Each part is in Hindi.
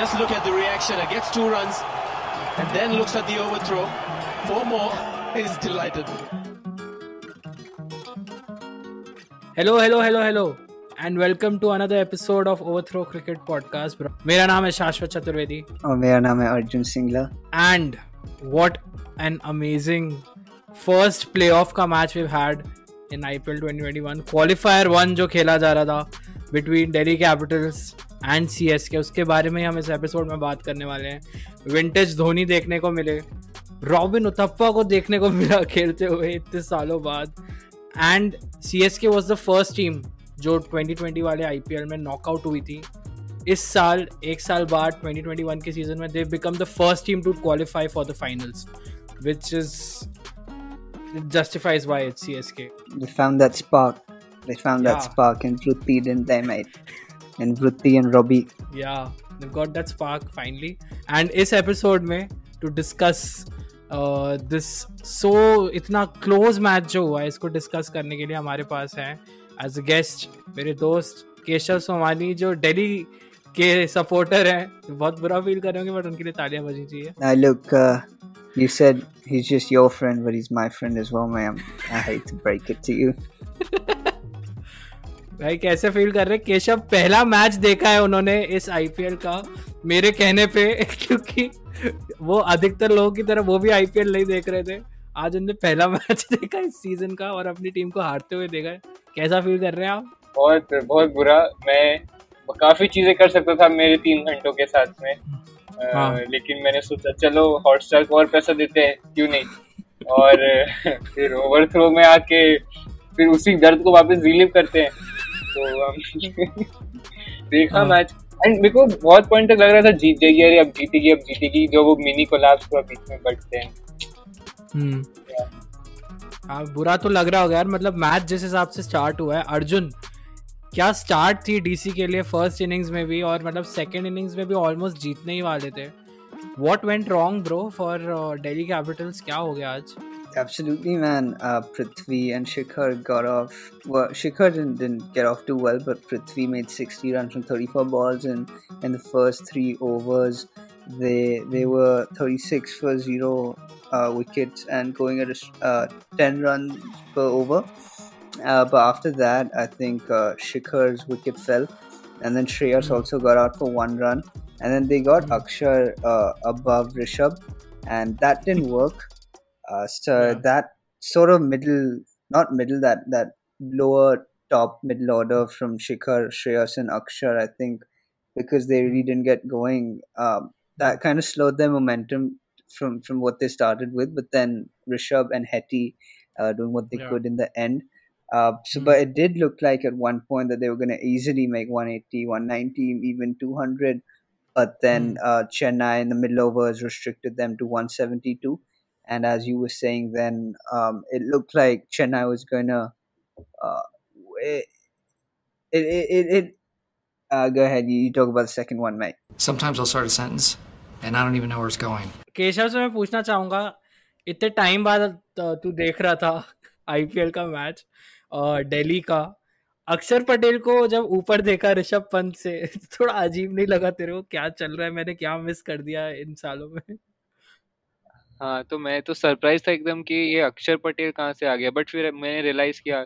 just look at the reaction. It gets two runs and then looks at the overthrow. Four more. He's delighted. Hello hello hello hello and welcome to another episode of overthrow cricket podcast मेरा नाम है शाश्वत चतुर्वेदी और मेरा नाम है Arjun Singla and what an amazing first playoff का match we had in IPL 2021 qualifier one जो खेला जा रहा था between Delhi capitals and CSK उसके बारे में हम इस एपिसोड में बात करने वाले हैं विंटेज धोनी देखने को मिले रॉबिन उथप्पा को देखने को मिला खेलते हुए इतने सालों बाद and C S K was the first team जो 2020 वाले आईपीएल में नॉकआउट हुई थी इस साल एक साल बाद 2021 के सीज़न में they become the first team to qualify for the finals which is it justifies why it's CSK. They found that spark. They found Yeah. that spark in Vrutti, didn't they, mate? In Vrutti and Robbie. Yeah, they've got that spark finally. And इस episode में to discuss uh, this so इतना close match जो हुआ है इसको discuss करने के लिए हमारे पास है as a guest मेरे दोस्त केशव सोमानी जो दिल्ली के सपोर्टर हैं बहुत बुरा फील कर रहे होंगे बट उनके लिए तालियाँ बजी चाहिए uh, you said he's just your friend, but he's my friend as well, man. I hate to break it to you. भाई कैसे फील कर रहे हैं? केशव पहला मैच देखा है उन्होंने इस आईपीएल का मेरे कहने पे क्योंकि वो अधिकतर लोगों की तरह वो भी आईपीएल नहीं देख रहे थे। आज उनने पहला मैच देखा इस सीज़न का और अपनी टीम को हारते हुए देखा है। कैसा फील कर रहे हैं आप? बहुत बहुत बुरा। मैं काफ़ी चीज़ें कर सकता था मेरे तीन घंटों के साथ में। हाँ। लेकिन मैंने सोचा चलो हॉटस्टार को और पैसा देते हैं क्यों नहीं? और फिर ओवर थ्रो में आके फिर उसी दर्द को वापस रिलीव करते हैं। तो देखा हाँ। मैच एंड मेरे को बहुत पॉइंट तक लग रहा था जीत जाएगी अरे अब जीतेगी अब जीतेगी जो वो मिनी कोलैप्स हुआ बीच में बट देन हम्म। हाँ बुरा तो लग रहा होगा यार मतलब मैच जिस हिसाब से स्टार्ट हुआ है अर्जुन क्या स्टार्ट थी डीसी के लिए फ़र्स्ट इनिंग्स में भी और मतलब सेकंड इनिंग्स में भी ऑलमोस्ट जीतने ही वाले थे। What went wrong bro for Delhi capitals क्या हो गया आज? Absolutely, man. Uh, Prithvi and Shikhar got off. Well, Shikhar didn't, didn't get off too well, but Prithvi made 60 runs from 34 balls, and in the first three overs, they they were 36 for zero uh, wickets and going at uh, 10 runs per over. Uh, but after that, I think uh, Shikhar's wicket fell, and then Shreyas also got out for one run, and then they got Akshar uh, above Rishabh, and that didn't work. Uh, so Yeah. that sort of middle, not middle, that that lower top middle order from Shikhar, Shreyas, and Akshar, I think, because they really didn't get going, um, that kind of slowed their momentum from from what they started with. But then Rishabh and Hetty uh, doing what they Yeah. could in the end. Uh, so, but it did look like at one point that they were going to easily make 180, 190, even 200. But then uh, Chennai in the middle overs restricted them to 172. And as you were saying, then um, it looked like Chennai was going to. Uh, it, it, it, it uh, go ahead. You, you talk about the second one, mate. Sometimes I'll start a sentence and I don't even know where it's going. Keshav से मैं पूछना चाहूंगा इतने टाइम बाद त- तू देख रहा था आईपीएल का मैच और दिल्ली का अक्षर पटेल को जब ऊपर देखा ऋषभ पंत से थोड़ा अजीब नहीं लगा तेरे को क्या चल रहा है मैंने क्या मिस कर दिया इन सालों में हाँ तो मैं तो सरप्राइज़ था एकदम कि ये अक्षर पटेल कहाँ से आ गया बट फिर मैंने रियलाइज़ किया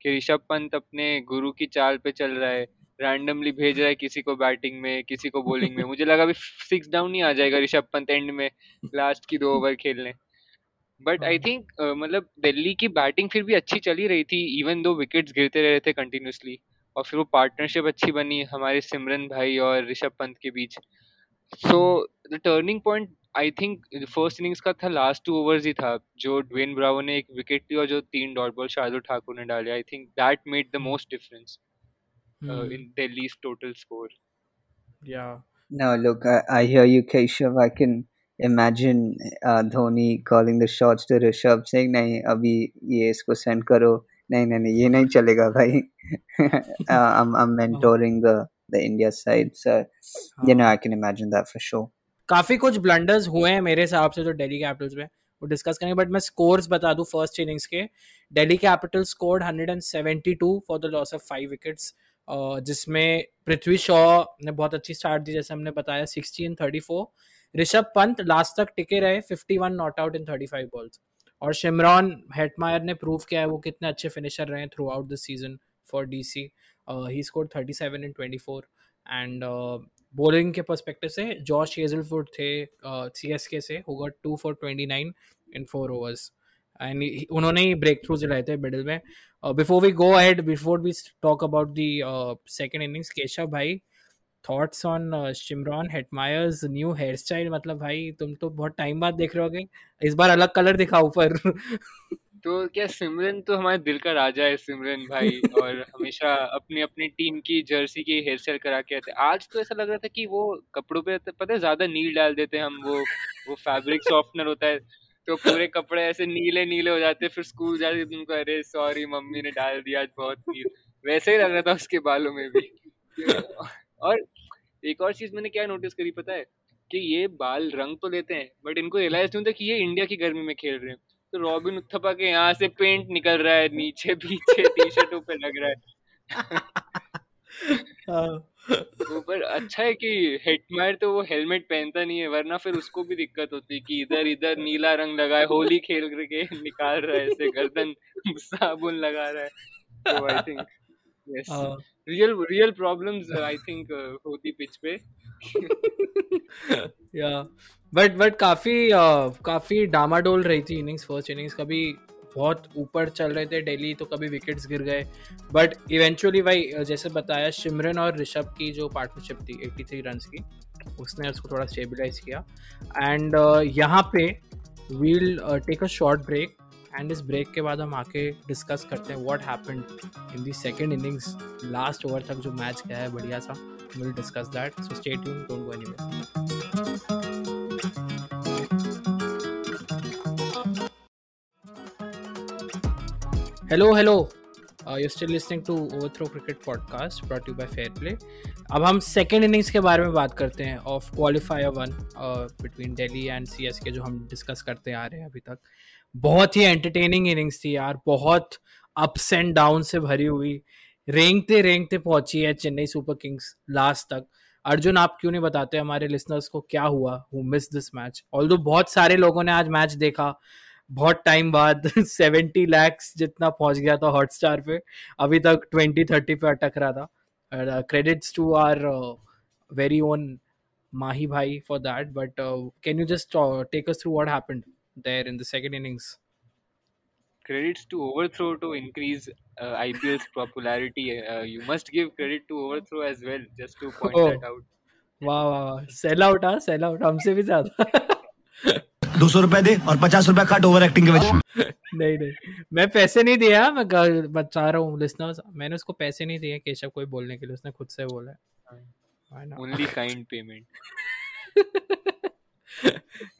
कि ऋषभ पंत अपने गुरु की चाल पे चल रहा है रैंडमली भेज रहा है किसी को बैटिंग में किसी को बॉलिंग में। मुझे लगा अभी सिक्स डाउन ही आ जाएगा ऋषभ पंत एंड में लास्ट की दो ओवर खेलने। बट आई थिंक मतलब दिल्ली की बैटिंग फिर भी अच्छी चली रही थी इवन दो विकेट्स गिरते रहे थे कंटिन्यूसली और फिर वो पार्टनरशिप अच्छी बनी हमारे सिमरन भाई और ऋषभ पंत के बीच। So the turning point I think first innings का था लास्ट टू ओवर्स ही था जो ड्वेन ब्रावो ने एक विकेट ली और जो तीन डॉट बॉल शार्दुल ठाकुर ने डाले I think that made the most difference hmm, in Delhi's total score या No, look, I, I hear you, Keshav. I can imagine uh, Dhoni calling the shots to Rishabh, saying, "नहीं अभी ये इसको send करो." नहीं नहीं नहीं ये नहीं चलेगा भाई. uh, I'm I'm mentoring the the India side, so you know I can imagine that for sure. काफ़ी कुछ ब्लंडर्स हुए हैं मेरे हिसाब से जो डेली कैपिटल्स में। वो डिस्कस करेंगे बट मैं स्कोर्स बता दूँ फ़र्स्ट इनिंग्स के। Delhi capital scored 172 for the loss of five wickets जिसमें पृथ्वी शॉ ने बहुत अच्छी स्टार्ट दी, जैसे हमने बताया sixty in thirty four Rishabh Pant last तक टिके रहे fifty one not out in thirty five balls और शिमरॉन हेटमायर ने प्रूव किया है, वो कितने अच्छे फिनिशर रहे हैं throughout the season for D C he score thirty seven in twenty four and bowling के परस्पेक्टिव से जॉश हेजलफुड थे सी एस के से who got two for twenty nine in four overs and उन्होंने ही ब्रेक थ्रू चलाए थे मिडिल में। Before we go ahead before we talk about the second innings Keshav भाई thoughts on Shimron Hetmyer's new hairstyle मतलब भाई, तुम तो बहुत टाइम बाद देख रहे होगे। इस बार अलग कलर दिखा ऊपर तो क्या सिमरन तो हमारे दिल का राजा है सिमरन भाई और हमेशा अपनी अपनी टीम की जर्सी की हेयर स्टाइल करा के आते आज तो ऐसा लग रहा था कि वो कपड़ों पे पता है ज़्यादा नील डाल देते हैं हम वो वो फैब्रिक सॉफ्टनर होता है तो पूरे कपड़े ऐसे नीले नीले हो जाते फिर स्कूल जाते तुमको अरे सॉरी मम्मी ने डाल दिया आज बहुत नील। वैसे ही लग रहा था उसके बालों में भी। और एक और चीज़ मैंने क्या नोटिस करी पता है कि ये बाल रंग तो लेते हैं बट इनको रियलाइज़ नहीं होता कि ये इंडिया की गर्मी में खेल रहे हैं। तो रॉबिन उत्थपा के यहाँ से पेंट निकल रहा है नीचे पीछे टी शर्टों पे लग रहा है। तो पर अच्छा है कि हेटमायर तो वो हेलमेट पहनता नहीं है वरना फिर उसको भी दिक्कत होती कि इधर इधर नीला रंग लगाए होली खेल करके निकाल रहा है ऐसे गर्दन साबुन लगा रहा है। तो I think real real problems I think होती पिच पे या बट बट काफ़ी uh, काफ़ी डामाडोल रही थी इनिंग्स फ़र्स्ट इनिंग्स कभी बहुत ऊपर चल रहे थे डेली तो कभी विकेट्स गिर गए। बट इवेंचुअली भाई जैसे बताया शिमरन और ऋषभ की जो पार्टनरशिप थी 83 रन्स की उसने उसको थोड़ा स्टेबलाइज किया। एंड uh, यहाँ पे we'll take a short break and इस ब्रेक के बाद हम आके डिस्कस करते हैं what happened in the second innings last over तक जो मैच गया है, बढ़िया सा। Will discuss that so stay tune don't go anywhere hello hello you still listening to overthrow cricket podcast brought you by fair play अब हम सेकेंड इनिंग्स के बारे में बात करते हैं of qualifier one between Delhi and C S K जो हम डिस्कस करते आ रहे हैं अभी तक। बहुत ही एंटरटेनिंग इनिंग्स थी यार, बहुत अप्स एंड डाउन से भरी हुई। रेंगते रेंगते पहुँची है चेन्नई सुपर किंग्स लास्ट तक। अर्जुन, आप क्यों नहीं बताते हमारे लिसनर्स को क्या हुआ who miss this match all बहुत सारे लोगों ने आज मैच देखा, बहुत टाइम बाद सेवेंटी लैक्स जितना पहुँच गया था हॉटस्टार पे, अभी तक ट्वेंटी थर्टी पे अटक रहा था। Credits to our very own Mahi भाई for that but can you just take us through what happened there in the second innings credits to overthrow to increase uh, IPL's popularity. Uh, you must give credit to overthrow as well, just to point oh. that out. वाह वाह सेल आउट हाँ सेल आउट हमसे भी ज़्यादा। दो सौ रुपए दे और पचास रुपए कट ओवर एक्टिंग के वजह नहीं नहीं। मैं पैसे नहीं दिया मैं बता रहा हूँ लिसनर्स मैंने उसको पैसे नहीं दिए केशव कोई बोलने के लिए उसने खुद से बोला only kind payment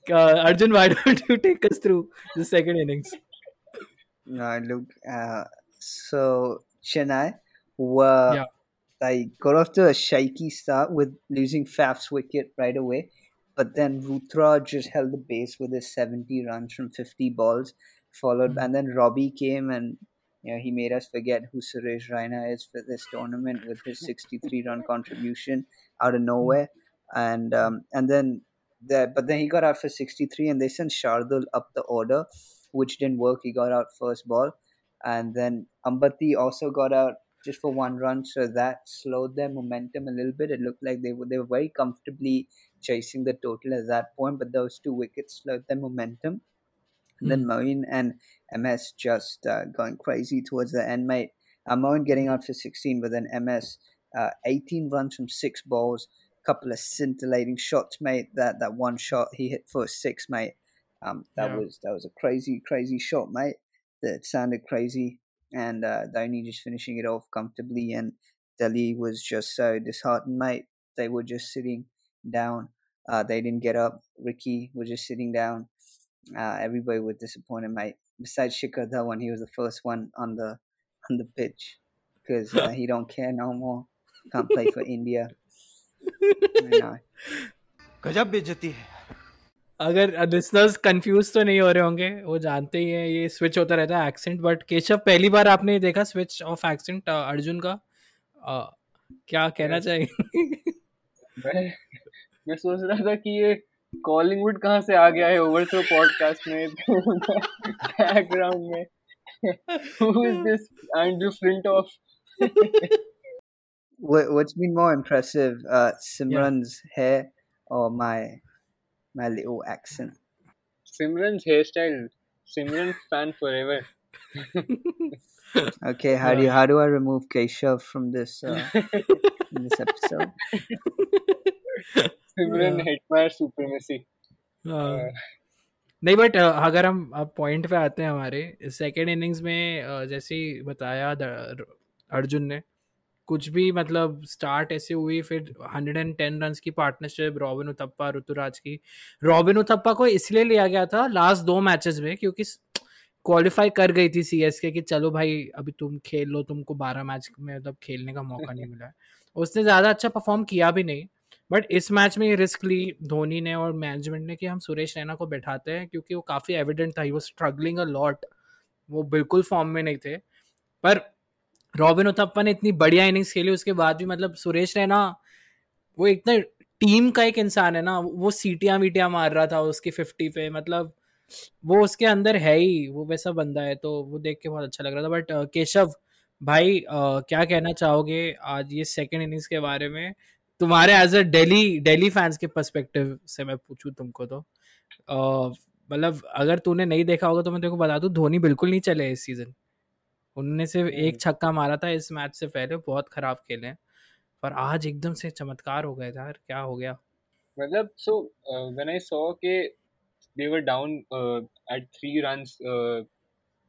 Uh, Arjun, why don't you take us through the second innings? Uh, look, uh, so Chennai were yeah. like got off to a shaky start with losing Faf's wicket right away, but then Rutra just held the base with his 70 runs from 50 balls, followed, mm-hmm. and then Robbie came and yeah, he made us forget who Suresh Raina is for this tournament with his 63 run contribution out of nowhere. Mm-hmm. And um, and then the, but then he got out for 63 and they sent Shardul up the order which didn't work. He got out first ball, and then Ambati also got out just for one run, so that slowed their momentum a little bit. It looked like they were they were very comfortably chasing the total at that point, but those two wickets slowed their momentum. And then hmm. Moeen and MS just uh, going crazy towards the end, mate. Uh, Moeen getting out for 16, but then MS uh, 18 runs from six balls, couple of scintillating shots, mate. That that one shot he hit for a six, mate. Um, that yeah. was that was a crazy, crazy shot, mate. That sounded crazy, and uh, Dhoni just finishing it off comfortably, and Delhi was just so disheartened, mate. They were just sitting down. Uh, they didn't get up. Ricky was just sitting down. Uh, everybody was disappointed, mate. Besides Shikhar Dhawan, he was the first one on the on the pitch because uh, he don't care no more. Can't play for India. गजब बेइज्जती है। अगर लिसनर्स कंफ्यूज तो नहीं हो रहे होंगे वो जानते ही हैं ये स्विच होता रहता है एक्सेंट बट केशव पहली बार आपने देखा स्विच ऑफ़ एक्सेंट अर्जुन का? आ, क्या कहना चाहेंगे? मैं मैं सोच रहा था कि ये कॉलिंगवुड कहाँ से आ गया है ओवरथ्रो पॉडकास्ट में बैकग्राउंड में। Who is this Andrew Flintoff? What, what's been more impressive, uh, Simran's hair or my my little accent? Simran's hairstyle Simran fan forever Okay, how do you, how do I remove Keshav from this uh, from this episode? Simran admires supremacy हाँ। नहीं बट अगर हम अब पॉइंट पे आते हैं हमारे सेकेंड इनिंग्स में अ, जैसे ही बताया द- अर्जुन ने कुछ भी मतलब स्टार्ट ऐसे हुई फिर 110 रन्स की पार्टनरशिप रॉबिन उथप्पा ऋतुराज की। रॉबिन उथप्पा को इसलिए लिया गया था लास्ट दो मैचेस में क्योंकि क्वालिफाई कर गई थी सी एस के कि चलो भाई अभी तुम खेल लो तुमको 12 मैच में मतलब खेलने का मौका नहीं मिला उसने ज़्यादा अच्छा परफॉर्म किया भी नहीं बट इस मैच में ये रिस्क ली धोनी ने और मैनेजमेंट ने कि हम सुरेश रैना को बैठाते हैं क्योंकि वो काफ़ी एविडेंट था ही वो स्ट्रगलिंग अ लॉट वो बिल्कुल फॉर्म में नहीं थे पर रॉबिन उथप्पा ने इतनी बढ़िया इनिंग्स खेली उसके बाद भी मतलब सुरेश रैना वो इतना टीम का एक इंसान है ना वो सीटियाँ वीटियाँ मार रहा था उसकी फिफ्टी पे मतलब वो उसके अंदर है ही वो वैसा बंदा है तो वो देख के बहुत अच्छा लग रहा था। बट केशव भाई अ, क्या कहना चाहोगे आज ये सेकेंड इनिंग्स के बारे में? तुम्हारे as a Delhi Delhi fans के पर्सपेक्टिव से मैं पूछूँ तुमको तो मतलब अगर तूने नहीं देखा होगा तो मैं तेरे को बता दूँ धोनी बिल्कुल नहीं चले इस सीज़न उन्होंने सिर्फ़ हम्म। एक छक्का मारा था इस मैच से पहले बहुत खराब खेले हैं। पर आज एकदम से चमत्कार हो गए यार क्या हो गया। मतलब uh, when I saw के they were down uh, at three runs uh,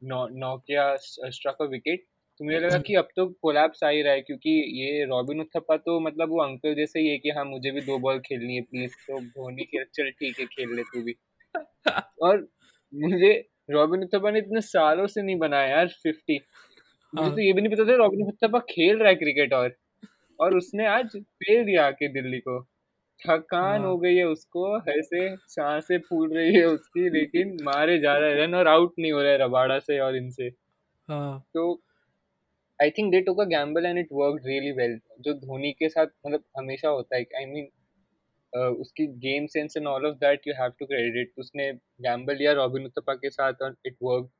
Nor- Nokia uh, struck a wicket तो मुझे लगा कि अब तो कोलैप्स आ ही रहा है क्योंकि ये रॉबिन उथप्पा तो मतलब वो अंकल जैसे ही है कि हाँ मुझे भी दो बॉल खेलनी है प्लीज़ तो धोनी के चल ठीक है खेल ले तू भी। और मुझे रॉबिन उथप्पा ने इतने सालों से नहीं बनाया यार फिफ्टी मुझे हाँ। तो ये भी नहीं पता था रॉबिन उथप्पा खेल रहा है क्रिकेट और। और उसने आज फेल दिया आके दिल्ली को। थकान हाँ। हो। गई है उसको ऐसे साँसें फूल रही है उसकी लेकिन मारे जा रहा है रन और आउट नहीं हो रहा है रबाड़ा से और इनसे। हाँ। तो I think they took a gamble and it work really well जो धोनी के साथ मतलब हमेशा होता है आई मीन उसकी game sense and all of that you have to credit उसने गैम्बल लिया रॉबिन उथप्पा के साथ और इट वर्क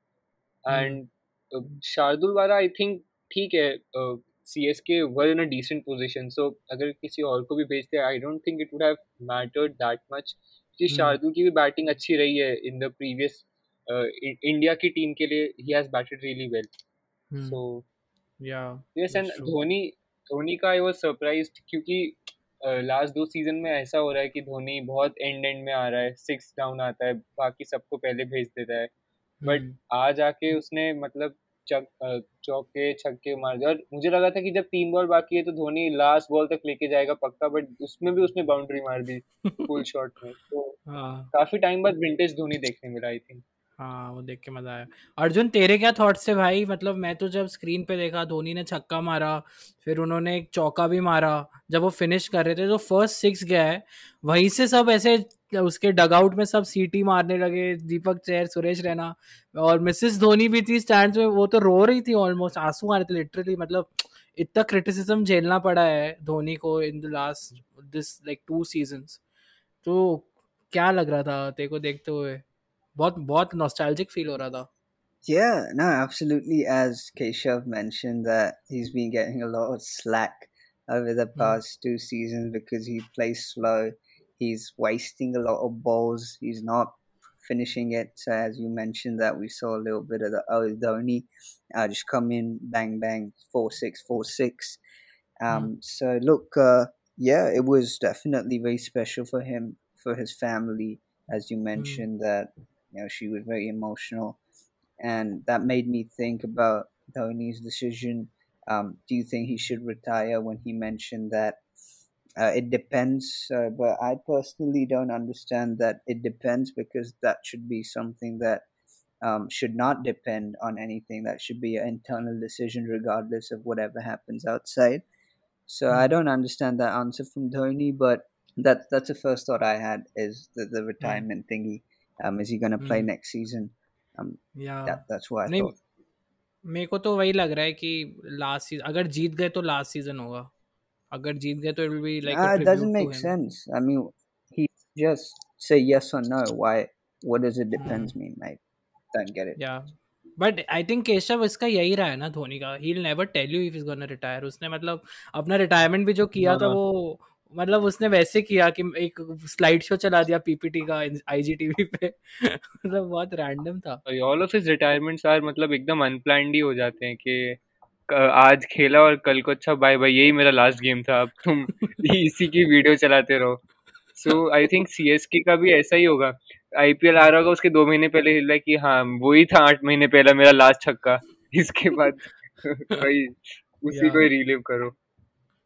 एंड शार्दुल वाला आई थिंक ठीक है सी एस के वर इन अ डिसेंट पोजिशन सो अगर किसी और को भी भेजते I don't think it would have mattered that much कि हम्म। शार्दुल की भी बैटिंग अच्छी रही है इन द प्रीवियस इंडिया की टीम के लिए ही has batted really well so या यस एंड धोनी धोनी का आई वाज सरप्राइज्ड क्योंकि लास्ट दो सीज़न में ऐसा हो रहा है कि धोनी बहुत एंड एंड में आ रहा है सिक्स डाउन आता है बाकी सबको पहले भेज देता है। बट हम्म, आज आके उसने मतलब चक चौके छक्के मार दिए और मुझे लगा था कि जब तीन बॉल बाकी है तो धोनी लास्ट बॉल तक लेके जाएगा पक्का बट उसमें भी उसने बाउंड्री मार दी फुल शॉट में। तो हाँ। काफ़ी टाइम बाद विंटेज धोनी देखने मिला आई थिंक हाँ वो देख के मज़ा आया। अर्जुन, तेरे क्या थॉट्स थे भाई? मतलब मैं तो जब स्क्रीन पे देखा, धोनी ने छक्का मारा, फिर उन्होंने एक चौका भी मारा, जब वो फिनिश कर रहे थे तो फ़र्स्ट सिक्स गया है। वहीं से सब ऐसे, उसके डगआउट में सब सीटी मारने लगे, दीपक चेर सुरेश रैना और मिसेस धोनी भी थी स्टैंड में, वो तो रो रही थी ऑलमोस्ट आँसू आ रहे थे लिटरली मतलब इतना क्रिटिसिज्म झेलना पड़ा है धोनी को in the last this like two seasons तो क्या लग रहा था तेरे को देखते हुए? बहुत बहुत नॉस्टैल्जिक फील हो रहा था Yeah, no, absolutely. As Keshav mentioned, that he's been getting a lot of slack over the past two seasons because he plays slow. He's wasting a lot of balls. He's not finishing it. So, as you mentioned, that we saw a little bit of the oh Dhoni uh, just come in, bang bang, four six, four six. Um, So, look, uh, yeah, it was definitely very special for him, for his family, as you mentioned that you know she was very emotional and that made me think about Dhoni's decision. Um, do you think he should retire? When he mentioned that, uh, it depends. Uh, but I personally don't understand that it depends because that should be something that um, should not depend on anything. That should be an internal decision, regardless of whatever happens outside. So I don't understand that answer from Dhoni, but that that's the first thought I had is the, the retirement thingy. Um, is he going to play Hmm. next season? Um, या that, that's what I नहीं thought. मेरे को तो वही लग रहा है कि लास्ट सीजन अगर जीत गए तो लास्ट सीजन होगा अगर जीत गए तो it will be like Ah, it doesn't make sense. I mean, he just say yes or no. Why? What does it depends mean? I don't get it. या बट आई थिंक केशव इसका यही रहा है ना धोनी का ही never tell you if is gonna retire उसने मतलब अपना रिटायरमेंट भी जो किया था हाँ। वो मतलब उसने वैसे किया कि एक स्लाइड शो चला दिया पीपीटी का आईजीटीवी पे। मतलब बहुत रैंडम था। All of his retirements are मतलब एकदम अनप्लान्ड ही हो जाते हैं कि आज खेला और कल को अच्छा बाय बाय यही मेरा लास्ट गेम था। अब तुम इसी की वीडियो चलाते रहो। सो आई थिंक सीएसके का भी ऐसा ही होगा। आईपीएल आ रहा होगा, उसके दो महीने पहले हिल रहा है कि हाँ वही था आठ महीने पहले मेरा लास्ट छक्का। इसके बाद वही, उसी को रिलीव करो।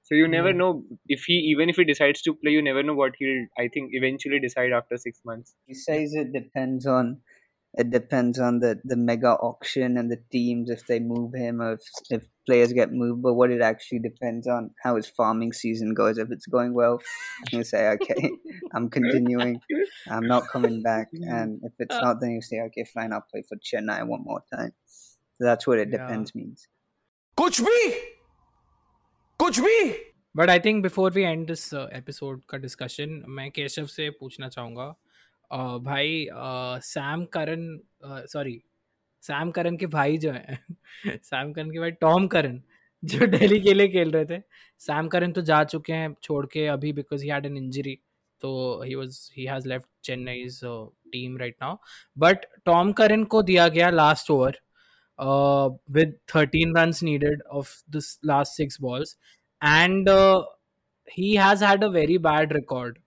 So you never hmm. know if he even if he decides to play, you never know what he'll I think eventually decide after six months. He says it depends on it depends on the, the mega auction and the teams if they move him or if, if players get moved, but what it actually depends on how his farming season goes. If it's going well, you say, Okay, I'm continuing, I'm not coming back and if it's uh. not then you say, Okay, fine, I'll play for Chennai one more time. So that's what it depends yeah. means. Coach B कुछ भी। But I think before we end this episode का डिस्कशन मैं केशव से पूछना चाहूँगा uh, भाई Sam Curran sorry Sam Curran के भाई जो हैं सैम करन के भाई टॉम करन जो दिल्ली के लिए खेल रहे थे। सैम करन तो जा चुके हैं छोड़ के अभी because he had an injury तो he was he has left Chennai's team right now but Tom Curran को दिया गया last over with 13 runs needed of this last six balls and he has had a very bad record.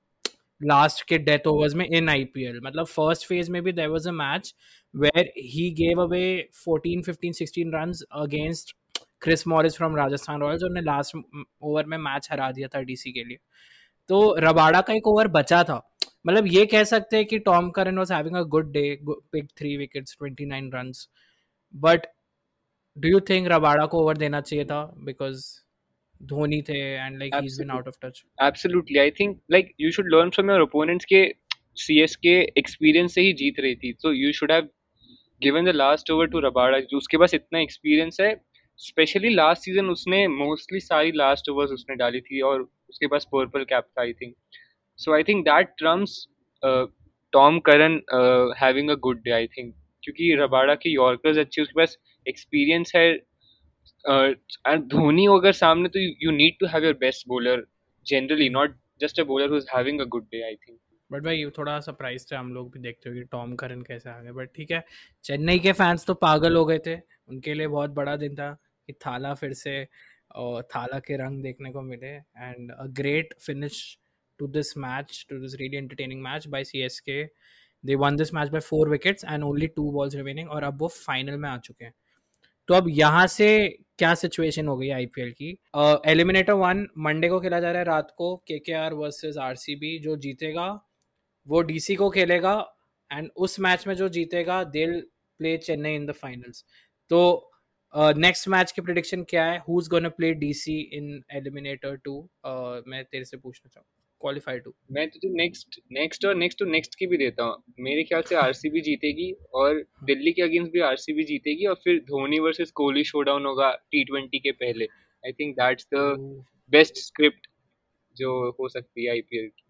Last के death overs में in IPL मतलब फ़र्स्ट फ़ेज़ में भी there was a match where he gave away 14 15 16 runs against Chris Morris from Rajasthan royals और उन्हें लास्ट ओवर में मैच हरा दिया था डीसी के लिए। तो रबाड़ा का एक ओवर बचा था। मतलब ये कह सकते हैं कि Tom Curran was having a good day pick three wickets 29 runs but do you think Rabada को ओवर देना चाहिए था? बिकॉज़ धोनी थे and like he is been out of touch absolutely. I think like you should learn from your opponents के csk experience से ही जीत रही थी so you should have given the last over to Rabada जो उसके पास इतना experience है स्पेशली लास्ट सीज़न उसने मोस्टली सारी लास्ट ओवर्स उसने डाली थी और उसके पास पर्पल कैप था I think so I think that trumps Tom Curran having a good day I think क्योंकि रबाड़ा के यॉर्कर्स अच्छे उसके पास एक्सपीरियंस है एंड धोनी अगर सामने तो you need to have your best bowler generally not just a bowler who is having a good day I think but भाई, ये थोड़ा सरप्राइज़ थे, हम लोग भी देखते हो कि टॉम करन कैसे आ गए बट ठीक है, चेन्नई के फैंस तो पागल हो गए थे। उनके लिए बहुत बड़ा दिन था कि थाला फिर से, और थाला के रंग देखने को मिले। And a great finish to this match to this really entertaining match by CSK they won this match by four wickets and only two balls remaining और अब वो फाइनल में आ चुके हैं। तो अब यहाँ से क्या सिचुएशन हो गई आईपीएल की? एलिमिनेटर वन मंडे को खेला जा रहा है, रात को के के आर वर्सेज आरसीबी जो जीतेगा, वो डीसी को खेलेगा एंड उस मैच में जो जीतेगा Delhi play Chennai in the finals तो नेक्स्ट मैच की प्रिडिक्शन क्या है? Who is gonna play DC in eliminator two मैं तेरे से पूछना चाहूँ क्वालिफाई टू मैं तुझे नेक्स्ट नेक्स्ट और नेक्स्ट टू नेक्स्ट की भी देता हूँ। मेरे ख्याल से आरसीबी जीतेगी और दिल्ली के अगेंस्ट भी आरसीबी जीतेगी और फिर धोनी वर्सेस कोहली शोडाउन होगा टी ट्वेंटी के पहले। I think that's the best script जो हो सकती है आईपीएल की।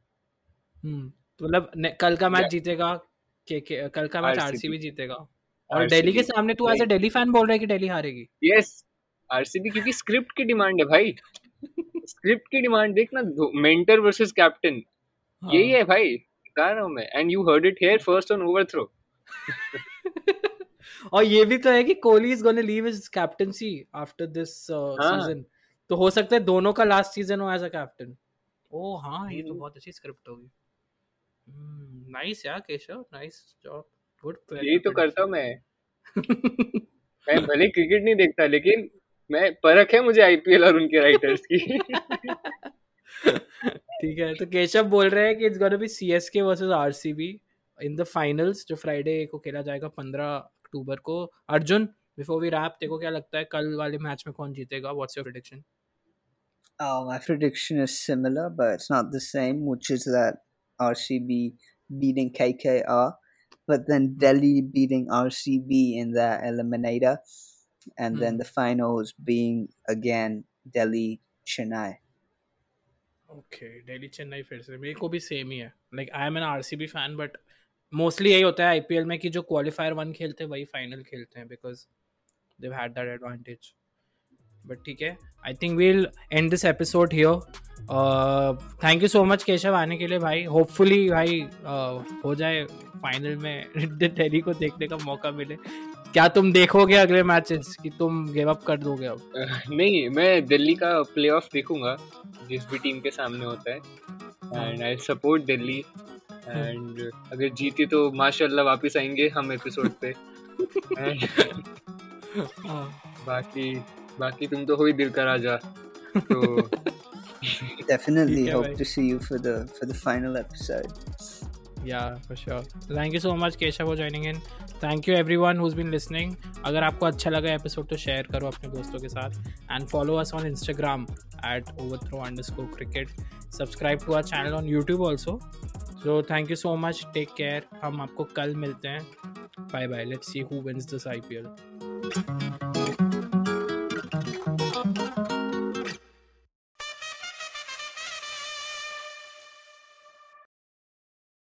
हम्म मतलब कल का मैच जीतेगा के, के कल का मैच RCB आरसीबी जीतेगा। और दिल्ली के सामने तू एज अ दिल्ली फ़ैन बोल रहा है कि दिल्ली हारेगी। यस आरसीबी क्योंकि स्क्रिप्ट की डिमांड है भाई। स्क्रिप्ट की डिमांड देखना मेंटर वर्सेस कैप्टन यही है भाई बता रहा हूँ मैं। And you heard it here first on overthrow और ये भी तो है कि Kohli is gonna leave his captaincy after this. Season तो हो सकता है दोनों का लास्ट सीज़न हो एज अ कैप्टन ओ हाँ ये तो हम्म। बहुत अच्छी स्क्रिप्ट होगी। नाइस यार केशव नाइस जॉब गुड यही तो करता हूँ मैं। मैं भले क्रिकेट नहीं देखता लेकिन मैं परख है मुझे आईपीएल और उनके राइटर्स की। ठीक है तो केशव बोल रहे हैं कि it's gonna be CSK versus RCB in the finals जो फ्राइडे को खेला जाएगा 15 अक्टूबर को। अर्जुन बिफोर वी रैप देखो क्या लगता है कल वाले मैच में कौन जीतेगा? What's your prediction Oh, my prediction is similar, but it's not the same, which is that RCB beating KKR, but then Delhi beating RCB in the eliminator, and then Hmm. the finals being again Delhi Chennai. Okay Delhi Chennai फिर से। मेरे को भी सेम ही है। Like I am an RCB fan but mostly यही होता है आईपीएल में कि जो क्वालिफायर वन खेलते हैं वही फाइनल खेलते हैं because they had that advantage but ठीक है I think we'll end this episode here thank you so much Keshav आने के लिए भाई। होपफुली भाई uh, हो जाए फाइनल में दिल्ली को देखने का मौका मिले। क्या तुम देखोगे अगले मैचेस कि तुम गिव अप कर दोगे अब? नहीं मैं दिल्ली का प्लेऑफ देखूँगा जिस भी टीम के सामने होता है। And I support Delhi. And अगर जीती तो माशाल्लाह वापस आएँगे हम एपिसोड पे। And बाकी बाकी तुम तो हो ही दिल का राजा। तो Definitely है hope भाई। to see you for the for the final episode. yeah for sure. Thank you so much keshav for joining in. Thank you everyone who's been listening अगर आपको अच्छा लगा एपिसोड तो शेयर करो अपने दोस्तों के साथ. And follow us on Instagram at overthrow underscore cricket subscribe to our channel on YouTube also so thank you so much take care हम आपको कल मिलते हैं. Bye bye let's see who wins this I P L